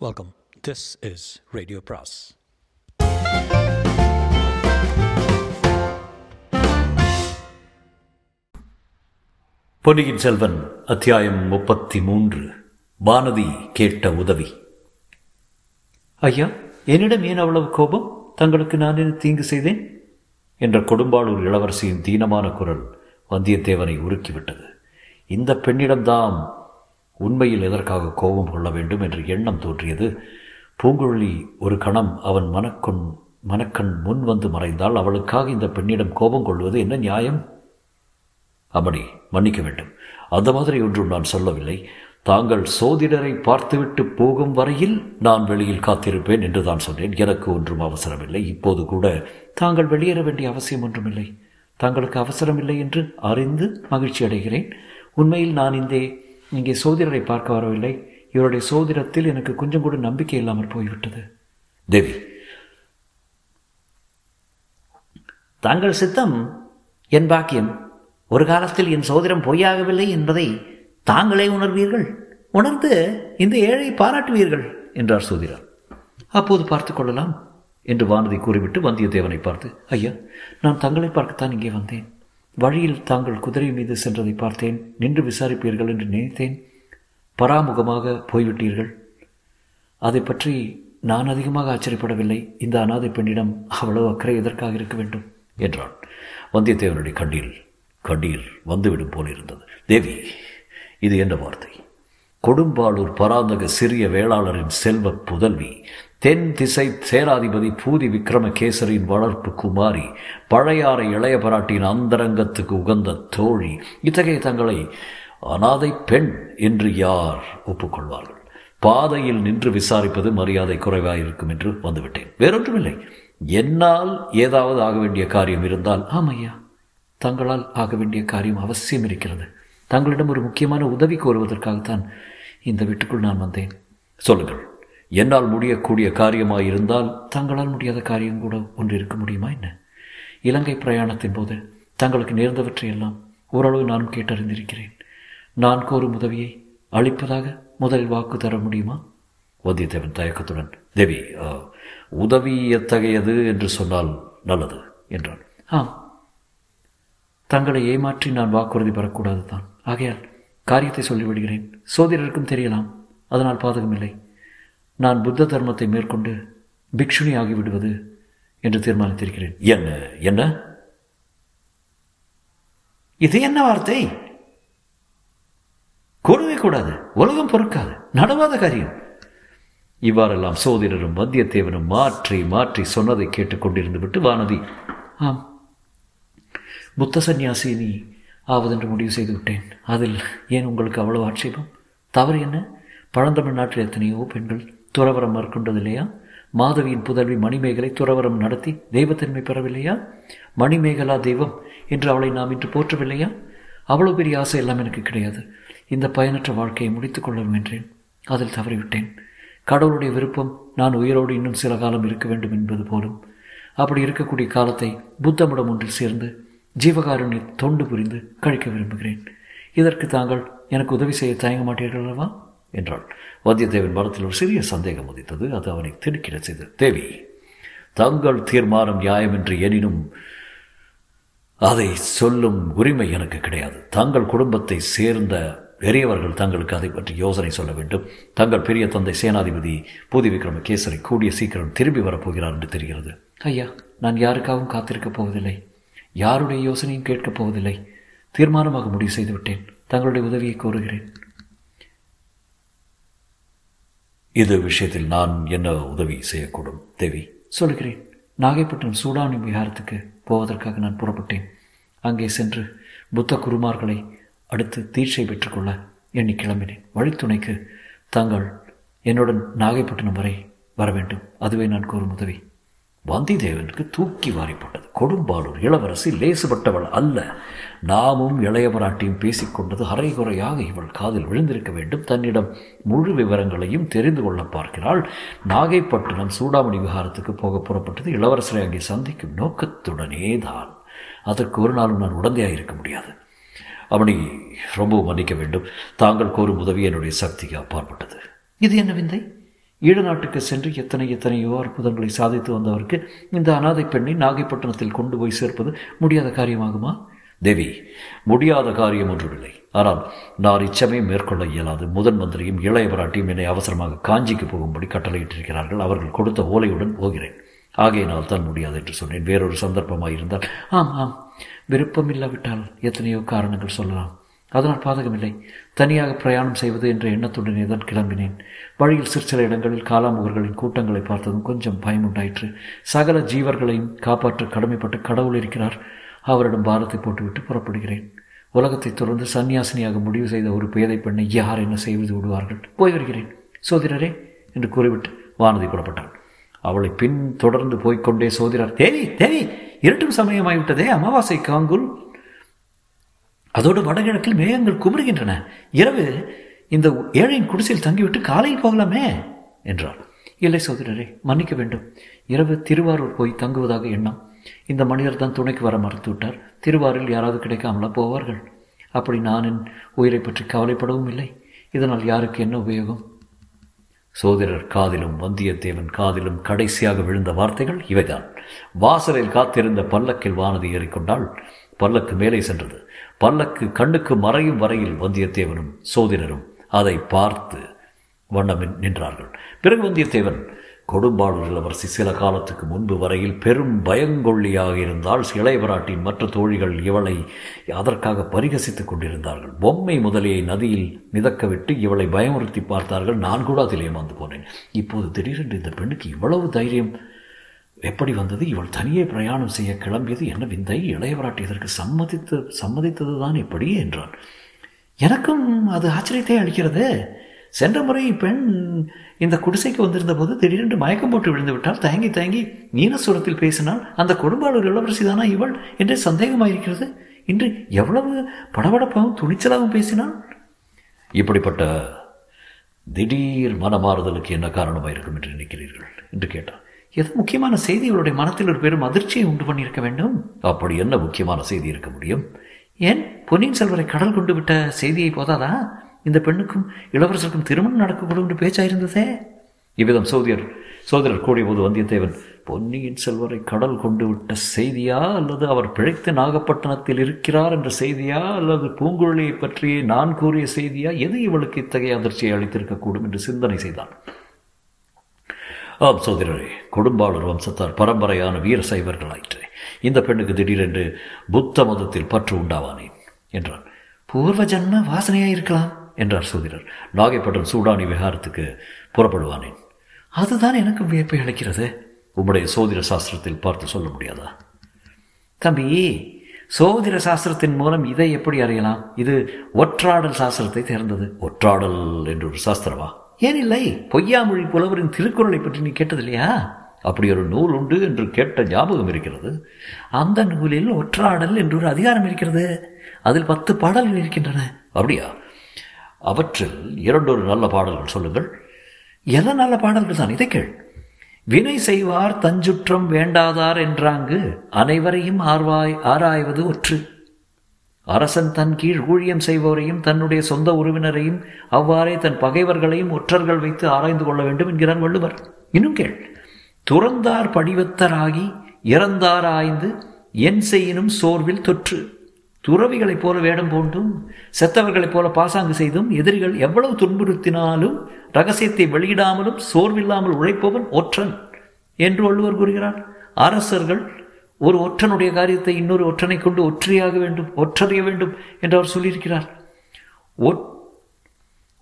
Welcome. This is Radio Pras. பொன்னியின் செல்வன் அத்தியாயம் முப்பத்தி மூன்று வானதி கேட்ட உதவி. ஐயா என்னிடம் ஏன் அவ்வளவு கோபம்? தங்களுக்கு நான் என்ன தீங்கு செய்தேன்? என்ற கொடும்பாளூர் இளவரசியின் தீனமான குரல் வந்தியத்தேவனை உருக்கிவிட்டது. இந்த பெண்ணிடம்தான் உண்மையில் எதற்காக கோபம் கொள்ள வேண்டும் என்று எண்ணம் தோன்றியது. பூங்குழலி ஒரு கணம் அவன் மனக்கண் மனக்கண் முன் வந்து மறைந்தால் அவளுக்காக இந்த பெண்ணிடம் கோபம் கொள்வது என்ன நியாயம்? அப்படி மன்னிக்க வேண்டும். அந்த மாதிரி ஒன்றும் நான் சொல்லவில்லை. தாங்கள் சோதிடரை பார்த்துவிட்டு போகும் வரையில் நான் வெளியில் காத்திருப்பேன் என்று தான் சொன்னேன். எனக்கு ஒன்றும் அவசரமில்லை. இப்போது கூட தாங்கள் வெளியேற வேண்டிய அவசியம் ஒன்றுமில்லை. தங்களுக்கு அவசரமில்லை என்று அறிந்து மகிழ்ச்சி அடைகிறேன் உண்மையில் நான் இந்த இங்கே சோதிடரை பார்க்க வரவில்லை. இவருடைய சோதிடத்தில் எனக்கு கொஞ்சம் கூட நம்பிக்கை இல்லாமல் போய்விட்டது. தேவி தங்கள் சித்தம் என் பாக்கியம். ஒரு காலத்தில் என் சோதரம் பொய்யாகவில்லை என்பதை தாங்களே உணர்வீர்கள்? உணர்ந்து இந்த ஏழை பாராட்டுவீர்கள்? என்றார் சோதிடர். அப்போது பார்த்து கொள்ளலாம் என்று வானதி கூறிவிட்டு வந்தியத்தேவனை பார்த்து ஐயா நான் தங்களை பார்க்கத்தான் இங்கே வந்தேன். வழியில் தாங்கள் குதிரை மீது சென்றதை பார்த்தேன். நின்று விசாரிப்பீர்கள் என்று நினைத்தேன். பராமுகமாக போய்விட்டீர்கள். அதை பற்றி நான் அதிகமாக ஆச்சரியப்படவில்லை. இந்த அனாதை பெண்ணிடம் அவ்வளவு அக்கறை எதற்காக இருக்க வேண்டும்? என்றான். வந்தியத்தேவனுடைய கண்ணீர் கண்ணீர் வந்துவிடும் போல் இருந்தது. தேவி இது என்ன வார்த்தை? கொடும்பாளூர் பராந்தக சிறிய வேளாளரின் செல்வ புதல்வி தென் திசை சேராதிபதி பூதி விக்ரமகேசரின் வளர்ப்பு குமாரி பழையாறை இளைய பராட்டியின் அந்தரங்கத்துக்கு உகந்த தோழி இத்தகைய தங்களை அனாதை பெண் என்று யார் ஒப்புக்கொள்வார்கள்? பாதையில் நின்று விசாரிப்பது மரியாதை குறைவாயிருக்கும் என்று வந்துவிட்டேன். வேறொன்றுமில்லை. என்னால் ஏதாவது ஆக வேண்டிய காரியம் இருந்தால் ஆமையா தங்களால் ஆக வேண்டிய காரியம் அவசியம் இருக்கிறது. தங்களிடம் ஒரு முக்கியமான உதவி கோருவதற்காகத்தான் இந்த வீட்டுக்குள் நான் வந்தேன். சொல்லுங்கள். என்னால் முடியக்கூடிய காரியமாயிருந்தால் தங்களால் முடியாத காரியம் கூட ஒன்று இருக்க முடியுமா என்ன? இலங்கை பிரயாணத்தின் போது தங்களுக்கு நேர்ந்தவற்றையெல்லாம் ஓரளவு நானும் கேட்டறிந்திருக்கிறேன். நான் கோரும் உதவியை அளிப்பதாக முதலில் வாக்கு தர முடியுமா? வந்தியத்தேவன் தயக்கத்துடன் தேவி உதவி எத்தகையது என்று சொன்னால் நல்லது என்றான். ஆம். தங்களை ஏமாற்றி நான் வாக்குறுதி பெறக்கூடாது தான் ஆகையால் காரியத்தை சொல்லிவிடுகிறேன். சோதிடருக்கும் தெரியலாம். அதனால் பாதகமில்லை. நான் புத்த தர்மத்தை மேற்கொண்டு பிக்ஷுனி ஆகிவிடுவது என்று தீர்மானித்திருக்கிறேன். என்ன? என்ன? இது என்ன வார்த்தை? கூடவே கூடாது. உலகம் பொறுக்காது. நடவாத காரியம். இவ்வாறெல்லாம் சோதிடரும் வந்தியத்தேவனும் மாற்றி மாற்றி சொன்னதை கேட்டுக்கொண்டிருந்து விட்டு வானதி ஆம். புத்த சந்நியாசி நீ ஆவதென்று முடிவு செய்து விட்டேன். அதில் ஏன் உங்களுக்கு அவ்வளவு ஆட்சேபம்? தவறு என்ன? பழந்தமிழ் நாட்டில் எத்தனையோ பெண்கள் துறவரம் மேற்கொண்டதில்லையா மாதவியின் புதல்வி மணிமேகலை துறவரம் நடத்தி தெய்வத்தன்மை பெறவில்லையா? மணிமேகலா தெய்வம் என்று அவளை நாம் இன்று போற்றவில்லையா? அவ்வளோ பெரிய ஆசை எல்லாம் எனக்கு கிடையாது. இந்த பயனற்ற வாழ்க்கையை முடித்துக் கொள்ள என்றேன். அதில் தவறிவிட்டேன். கடவுளுடைய விருப்பம் நான் உயிரோடு இன்னும் சில காலம் இருக்க வேண்டும் என்பது போலும். அப்படி இருக்கக்கூடிய காலத்தை புத்தமிடம் ஒன்றில் சேர்ந்து ஜீவகாருண்ய தொண்டு புரிந்து கழிக்க விரும்புகிறேன். இதற்கு தாங்கள் எனக்கு உதவி செய்ய தயங்க மாட்டீர்கள் அல்லவா? என்றாள். வந்தியத்தேவன் மனத்தில் ஒரு சிறிய சந்தேகம் உதித்தது. அது அவனை திடுக்கிட செய்தது தேவி தங்கள் தீர்மானம் நியாயம் என்று எனினும் அதை சொல்லும் உரிமை எனக்கு கிடையாது. தங்கள் குடும்பத்தை சேர்ந்த பெரியவர்கள் தங்களுக்கு அதை பற்றி யோசனை சொல்ல வேண்டும். தங்கள் பெரிய தந்தை சேனாதிபதி பூதி விக்ரம கேசரி கூடிய சீக்கிரம் திரும்பி வரப்போகிறார் என்று தெரிகிறது. ஐயா நான் யாருக்காகவும் காத்திருக்கப் போவதில்லை. யாருடைய யோசனையும் கேட்கப் போவதில்லை. தீர்மானமாக முடிவு செய்துவிட்டேன். தங்களுடைய உதவியை கோருகிறேன். இது விஷயத்தில் நான் என்ன உதவி செய்யக்கூடும் தேவி? சொல்கிறேன் நாகைப்பட்டினம் சூடானி விஹாரத்துக்கு போவதற்காக நான் புறப்பட்டேன். அங்கே சென்று புத்த குருமார்களை அடுத்து தீட்சை பெற்றுக்கொள்ள எண்ணி கிளம்பினேன். வழித்துணைக்கு தாங்கள் என்னுடன் நாகைப்பட்டினம் வரை வர வேண்டும். அதுவே நான் கூறும் உதவி. வந்திதேவனுக்கு தூக்கி வாரிப்பட்டது கொடும்பாளூர் இளவரசி லேசுபட்டவள் அல்ல. நாமும் இளையவராட்டியும் பேசிக்கொண்டது அரைகுறையாக இவள் காதில் விழுந்திருக்க வேண்டும். தன்னிடம் முழு விவரங்களையும் தெரிந்து கொள்ள பார்க்கிறாள். நாகைப்பட்டினம் சூடாமணி விகாரத்துக்கு போக புறப்பட்டது. இளவரசரை அங்கே சந்திக்கும் நோக்கத்துடனே தான் அதற்கு ஒரு நாளும் நான் உடந்தையாக இருக்க முடியாது. அவனை ரொம்ப மன்னிக்க வேண்டும். தாங்கள் கோரும் உதவி என்னுடைய சக்திக்கு அப்பாற்பட்டது. இது என்ன விந்தை? ஈடுநாட்டுக்கு சென்று எத்தனை எத்தனையோ அற்புதங்களை சாதித்து வந்தவருக்கு இந்த அனாதை பெண்ணை நாகைப்பட்டினத்தில் கொண்டு போய் சேர்ப்பது முடியாத காரியமாகுமா? தேவி முடியாத காரியம் ஒன்றுமில்லை. ஆனால் நான் இச்சமே மேற்கொள்ள இயலாது. முதன் மந்திரியும் இளையவராட்டியும் என்னை அவசரமாக காஞ்சிக்கு போகும்படி கட்டளையிட்டிருக்கிறார்கள். அவர்கள் கொடுத்த ஓலையுடன் போகிறேன். ஆகையினால் தான் முடியாது என்று சொன்னேன். வேறொரு சந்தர்ப்பமாக இருந்தால் ஆம் ஆம். விருப்பம் இல்லாவிட்டால் எத்தனையோ காரணங்கள் சொல்லலாம். அதனால் பாதகமில்லை. தனியாக பிரயாணம் செய்வது என்ற எண்ணத்துடனே தான் கிளம்பினேன். வழியில் சிற்சில இடங்களில் காலாமுகர்களின் கூட்டங்களை பார்த்ததும் கொஞ்சம் பயம் உண்டாயிற்று சகல ஜீவர்களையும் காப்பாற்ற கடமைப்பட்டு கடவுள் இருக்கிறார். அவரிடம் பாரத்தை போட்டுவிட்டு புறப்படுகிறேன். உலகத்தை தொடர்ந்து சன்னியாசினியாக முடிவு செய்த ஒரு பேதை பெண்ணை யார் என்ன செய்து விடுவார்கள்? போய் வருகிறேன். சோதிடரே என்று கூறிவிட்டு வானதி புறப்பட்டான் அவளை பின் தொடர்ந்து போய்க்கொண்டே சோதிடர் தேவி தேவி இருட்டும் சமயமாகிவிட்டதே அமாவாசை காங்குல். அதோடு வடகிழக்கில் மேகங்கள் குமருகின்றன இரவு இந்த ஏழையின் குடிசையில் தங்கிவிட்டு காலையில் போகலாமே என்றார் இல்லை சோதரரே மன்னிக்க வேண்டும். இரவு திருவாரூர் போய் தங்குவதாக எண்ணம். இந்த மனிதர் தான் துணைக்கு வர மறுத்து விட்டார். திருவாரூரில் யாராவது கிடைக்காமலா போவார்கள்? அப்படி நான் என் உயிரை பற்றி கவலைப்படவும் இல்லை. இதனால் யாருக்கு என்ன உபயோகம்? சோதரர் காதிலும் வந்தியத்தேவன் காதிலும் கடைசியாக விழுந்த வார்த்தைகள் இவைதான். வாசலில் காத்திருந்த பல்லக்கில் வானதி ஏறிக்கொண்டால் பல்லக்கு மேலே சென்றது. பல்லக்கு கண்ணுக்கு மறையும் வரையில் வந்தியத்தேவனும் சோதிடரும் அதை பார்த்து வண்ணம் நின்றார்கள். பிறகு வந்தியத்தேவன் கொடும்பாளூர் இளவரசி சில காலத்துக்கு முன்பு வரையில் பெரும் பயங்கொள்ளியாக இருந்தால் இளையவராட்டின் மற்ற தோழிகள் இவளை அதற்காக பரிகசித்துக் கொண்டிருந்தார்கள். பொம்மை முதலியை நதியில் மிதக்கவிட்டு இவளை பயமுறுத்தி பார்த்தார்கள். நான் கூட அதில் ஏமாந்து போனேன். இப்போது திடீரென்று இந்த பெண்ணுக்கு இவ்வளவு தைரியம்? எப்படி வந்தது? இவள் தனியே பிரயாணம் செய்ய கிளம்பியது என்ன விந்தை இளையவராட்டி இதற்கு சம்மதித்து சம்மதித்தது தான் எப்படி என்றான். எனக்கும் அது ஆச்சரியத்தை அளிக்கிறது. சென்ற முறை பெண் இந்த குடிசைக்கு வந்திருந்த போது திடீரென்று மயக்கம் போட்டு விழுந்து விட்டால் தயங்கி தயங்கி நீனசுரத்தில் பேசினால் அந்த கொடும்பாளூர் இளவரசி தானா இவள் என்று சந்தேகமாயிருக்கிறது. இன்று எவ்வளவு படபடப்பாகவும் துணிச்சலாகவும் பேசினாள்? இப்படிப்பட்ட திடீர் மனமாறுதலுக்கு என்ன காரணமாக இருக்கும் என்று நினைக்கிறீர்கள்? என்று கேட்டான். எது முக்கியமான செய்தி? இவளுடைய மனத்தில் ஒரு பெரும் அதிர்ச்சியை உண்டு பண்ணியிருக்க வேண்டும். அப்படி என்ன முக்கியமான செய்தி இருக்க முடியும்? ஏன்? பொன்னியின் செல்வரை கடல் கொண்டு விட்ட செய்தியை போதாதா? இந்த பெண்ணுக்கும் இளவரசருக்கும் திருமணம் நடக்கக்கூடும் என்று பேச்சாயிருந்ததே இவ்விதம் சோதியர் சோதரர் கூடிய போது வந்தியத்தேவன் பொன்னியின் செல்வரை கடல் கொண்டு விட்ட செய்தியா? அல்லது அவர் பிழைத்து நாகப்பட்டினத்தில் இருக்கிறார் என்ற செய்தியா? அல்லது பூங்குழலியை பற்றியே நான் கூறிய செய்தியா? எது இவளுக்கு இத்தகைய அதிர்ச்சியை அளித்திருக்கக்கூடும்? என்று சிந்தனை செய்தான். ஆம் சோதரரே கொடும்பாளூர் வம்சத்தார் பரம்பரையான வீர சைவர்களாயிற்று. இந்த பெண்ணுக்கு திடீரென்று புத்த மதத்தில் பற்று உண்டாவானேன் என்றான். பூர்வ ஜன்ம வாசனையாக இருக்கலாம் என்றார் சோதிடர் நாகைப்பட்டம் சூடானி விஹாரத்துக்கு புறப்படுவானேன். அதுதான் எனக்கு வியப்பை அளிக்கிறது. உம்முடைய சோதிட சாஸ்திரத்தில் பார்த்து சொல்ல முடியாதா? தம்பி சோதிட சாஸ்திரத்தின் மூலம் இதை எப்படி அறியலாம்? இது ஒற்றாடல் சாஸ்திரத்தை தேர்ந்தது. ஒற்றாடல் என்று ஒரு சாஸ்திரமா? ஏன் இல்லை பொய்யாமொழி புலவரின் திருக்குறளை பற்றி நீ கேட்டதில்லையா? அப்படி ஒரு நூல் உண்டு என்று கேட்ட ஞாபகம் இருக்கிறது. அந்த நூலில் ஒற்றாடல் என்று ஒரு அதிகாரம் இருக்கிறது. அதில் பத்து பாடல்கள் இருக்கின்றன. அப்படியா? அவற்றில் இரண்டொரு நல்ல பாடல்கள் சொல்லுங்கள். எல்லாம் நல்ல பாடல்கள் தான்? இதை கேள். வினை செய்வார் தஞ்சுற்றம் வேண்டாதார் என்றாங்கு அனைவரையும் ஆர்வாய் ஆராய்வது ஒற்று. அரசன் தன் கீழ் ஊழியம் செய்பவரையும் தன்னுடைய சொந்த உறவினரையும் அவ்வாறே தன் பகைவர்களையும் ஒற்றர்கள் வைத்து ஆராய்ந்து கொள்ள வேண்டும் என்கிறார் வள்ளுவர். இன்னும் கேள். துறந்தார் படிவத்தராகி இறந்தார் ஆய்ந்து என் செய்யினும் சோர்வில் தொற்று. துறவிகளைப் போல வேடம் போன்றும் செத்தவர்களைப் போல பாசாங்கு செய்தும் எதிரிகள் எவ்வளவு துன்புறுத்தினாலும் ரகசியத்தை வெளியிடாமலும் சோர்வில்லாமல் உழைப்பவன் ஒற்றன் என்று வள்ளுவர் கூறுகிறார். அரசர்கள் ஒரு ஒற்றனுடைய காரியத்தை இன்னொரு ஒற்றனை கொண்டு ஒற்றியாக வேண்டும் ஒற்றறிய வேண்டும் என்று அவர் சொல்லியிருக்கிறார்.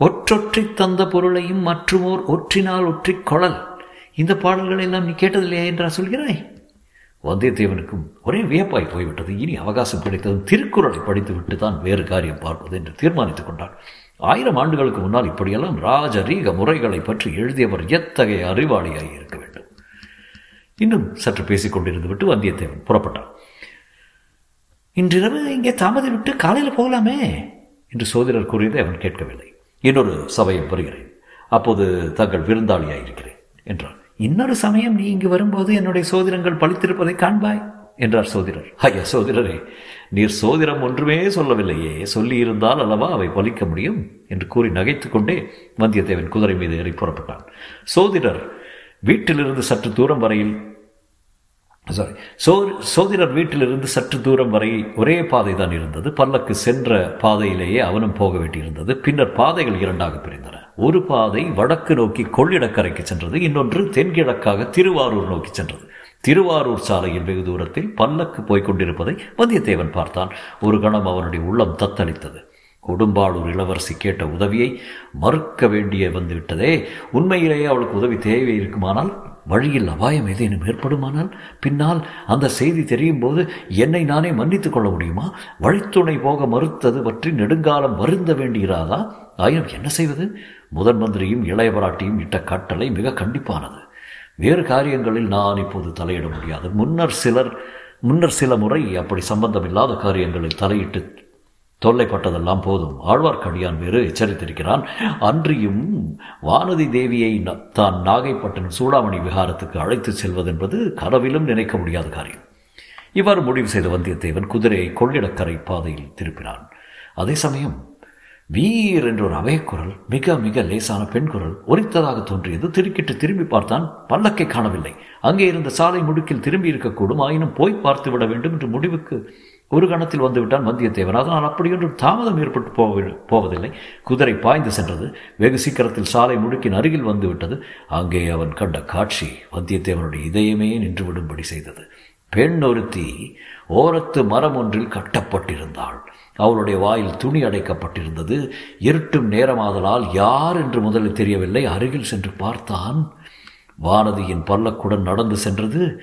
ஒற்றொற்றி தந்த பொருளையும் மற்றுமோர் ஒற்றினால் ஒற்றி கொழல். இந்த பாடல்களை எல்லாம் நீ கேட்டதில்லையா என்றா சொல்கிறாய் வந்தியத்தேவனுக்கும் ஒரே வியப்பாய் போய்விட்டது. இனி அவகாசம் கிடைத்ததும் திருக்குறளை படித்துவிட்டு தான் வேறு காரியம் பார்ப்பது என்று தீர்மானித்துக் கொண்டான். ஆயிரம் ஆண்டுகளுக்கு முன்னால் இப்படியெல்லாம் ராஜரீக முறைகளை பற்றி எழுதியவர் எத்தகைய அறிவாளியாக இருக்க வேண்டும்? இன்னும் சற்று பேசிக் கொண்டிருந்து விட்டு வந்தியத்தேவன் புறப்பட்டான். இன்றிரவு இங்கே தாமதி விட்டு காலையில் போகலாமே? என்று சோதரர் கூறியதை அவன் கேட்கவில்லை. இன்னொரு சமயம் வருகிறேன். அப்போது தங்கள் விருந்தாளியாயிருக்கிறேன் என்றான். இன்னொரு சமயம் நீ இங்கு வரும்போது என்னுடைய சோதிரங்கள் பழித்திருப்பதை காண்பாய் என்றார் சோதிடர். ஐயா சோதிடரே நீர் சோதிடம் ஒன்றுமே சொல்லவில்லையே. சொல்லியிருந்தால் அல்லவா அவை பலிக்க முடியும்? என்று கூறி நகைத்துக்கொண்டே வந்தியத்தேவன் குதிரை மீது ஏறி புறப்பட்டான். சோதிடர் வீட்டிலிருந்து சற்று தூரம் வரையில் சாரி சோ சோதிடர் வீட்டிலிருந்து சற்று தூரம் வரை ஒரே பாதை தான் இருந்தது. பல்லக்கு சென்ற பாதையிலேயே அவனும் போக வேண்டியிருந்தது. பின்னர் பாதைகள் இரண்டாக பிரிந்தன. ஒரு பாதை வடக்கு நோக்கி கொள்ளிடக்கரைக்கு சென்றது. இன்னொன்று தென்கிழக்காக திருவாரூர் நோக்கி சென்றது. திருவாரூர் சாலையில் வெகு தூரத்தில் பல்லக்கு போய்க் கொண்டிருப்பதை வந்தியத்தேவன் பார்த்தான். ஒரு கணம் அவனுடைய உள்ளம் தத்தளித்தது. கொடும்பாளூர் இளவரசி கேட்ட உதவியை மறுக்க வேண்டிய வந்துவிட்டதே. உண்மையிலேயே அவளுக்கு உதவி தேவை இருக்குமானால் வழியில் அபாயம் ஏதேனும் ஏற்படுமானால்? பின்னால் அந்த செய்தி தெரியும் போது என்னை நானே மன்னித்துக் கொள்ள முடியுமா? வழித்துணை போக மறுத்தது பற்றி நெடுங்காலம் வருந்த வேண்டியிராதா? ஆயினும் என்ன செய்வது? முதன் மந்திரியும் இளையபராட்டியும் இட்ட கட்டளை மிக கண்டிப்பானது. வேறு காரியங்களில் நான் இப்போது தலையிட முடியாது. முன்னர் சிலர் முன்னர் சில முறை அப்படி சம்பந்தமில்லாத காரியங்களில் தலையிட்டு தொல்லைப்பட்டதெல்லாம் போதும். ஆழ்வார்க்கடியான் வேறு எச்சரித்திருக்கிறான். அன்றியும் வானதி தேவியை தான் நாகைப்பட்டினம் சூடாமணி விகாரத்துக்கு அழைத்து செல்வதென்பது கனவிலும் நினைக்க முடியாத காரியம். இவ்வாறு முடிவு செய்த வந்தியத்தேவன் குதிரையை கொள்ளிடக்கரை பாதையில் திருப்பினான். அதே சமயம் வீர் என்ற ஒரு அவையக்குரல் மிக மிக லேசான பெண் குரல் ஒரித்ததாக தோன்றியது. திருக்கிட்டு திரும்பி பார்த்தான். பல்லக்கை காணவில்லை. அங்கே இருந்த சாலை முடுக்கில் திரும்பி இருக்கக்கூடும் ஆயினும் போய் பார்த்து விட வேண்டும் என்று முடிவுக்கு ஒரு கணத்தில் வந்துவிட்டான் வந்தியத்தேவன் அதனால் அப்படியொன்றும் தாமதம் ஏற்பட்டு போக போவதில்லை. குதிரை பாய்ந்து சென்றது. வெகு சீக்கிரத்தில் சாலை முடுக்கின் அருகில் வந்துவிட்டது. அங்கே அவன் கண்ட காட்சி வந்தியத்தேவனுடைய இதயமே நின்று விடும்படி செய்தது. பெண் ஒருத்தி ஓரத்து மரம் ஒன்றில் கட்டப்பட்டிருந்தாள். அவளுடைய வாயில் துணி அடைக்கப்பட்டிருந்தது. இருட்டும் நேரமாதலால் யார் என்று முதலில் தெரியவில்லை. அருகில் சென்று பார்த்தான். வானதியின் பல்லக்குடன் நடந்து சென்றது.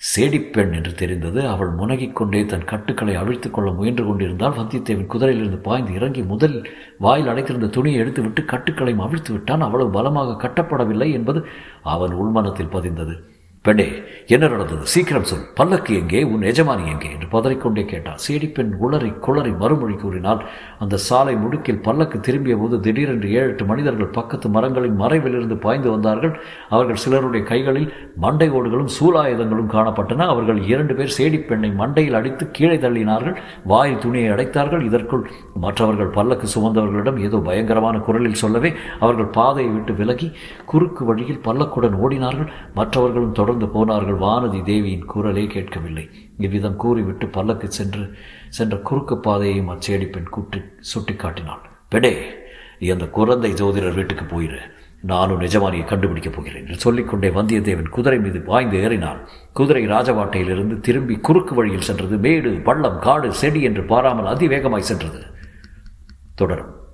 சேடிப்பெண் என்று தெரிந்தது. அவள் முனகிக் கொண்டே தன் கட்டுக்களை அவிழ்த்து கொள்ள முயன்று கொண்டிருந்தால் வந்தியத்தேவன் குதிரையிலிருந்து பாய்ந்து இறங்கி முதல் வாயில் அடைத்திருந்த துணியை எடுத்துவிட்டு கட்டுக்களையும் அவிழ்த்து விட்டான் அவ்வளவு பலமாக கட்டப்படவில்லை என்பது அவன் உள்மனத்தில் பதிந்தது. பெண்ணே என்ன நடந்தது? சீக்கிரம் சொல். பல்லக்கு எங்கே? உன் எஜமானி எங்கே? என்று பதறிக்கொண்டே கேட்டான். சேடிப்பெண் உளறி குளறி மறுமொழி கூறினால் அந்த சாலை முடுக்கில் பல்லக்கு திரும்பிய போது திடீரென்று ஏழு எட்டு மனிதர்கள் பக்கத்து மரங்களின் மறைவிலிருந்து பாய்ந்து வந்தார்கள். அவர்கள் சிலருடைய கைகளில் மண்டை ஓடுகளும் சூலாயுதங்களும் காணப்பட்டன. அவர்கள் இரண்டு பேர் சேடிப்பெண்ணை மண்டையில் அடித்து கீழே தள்ளினார்கள். வாயில் துணியை அடைத்தார்கள். இதற்குள் மற்றவர்கள் பல்லக்கு சுமந்தவர்களிடம் ஏதோ பயங்கரமான குரலில் சொல்லவே அவர்கள் பாதையை விட்டு விலகி குறுக்கு வழியில் பல்லக்குடன் ஓடினார்கள். மற்றவர்களும் தொடர்ந்து போனார்கள். வானதி தேவியின் குரலே கேட்கவில்லை. இவ்விதம் கூறிவிட்டு பல்லக்கு சென்று சென்ற குறுக்கு பாதையையும் அச்சேடி பெண் கூட்டி சுட்டி காட்டினாள் பெடே நீ அந்த குழந்தை ஜோதிடர் வீட்டுக்கு போயிரு. நானும் நிஜமானியை கண்டுபிடிக்கப் போகிறேன் என்று சொல்லிக்கொண்டே வந்தியத்தேவன் குதிரை மீது பாய்ந்து ஏறினான். குதிரை ராஜவாட்டையிலிருந்து திரும்பி குறுக்கு வழியில் சென்றது. மேடு பள்ளம் காடு செடி என்று பாராமல் அதிவேகமாய் சென்றது. தொடரும்.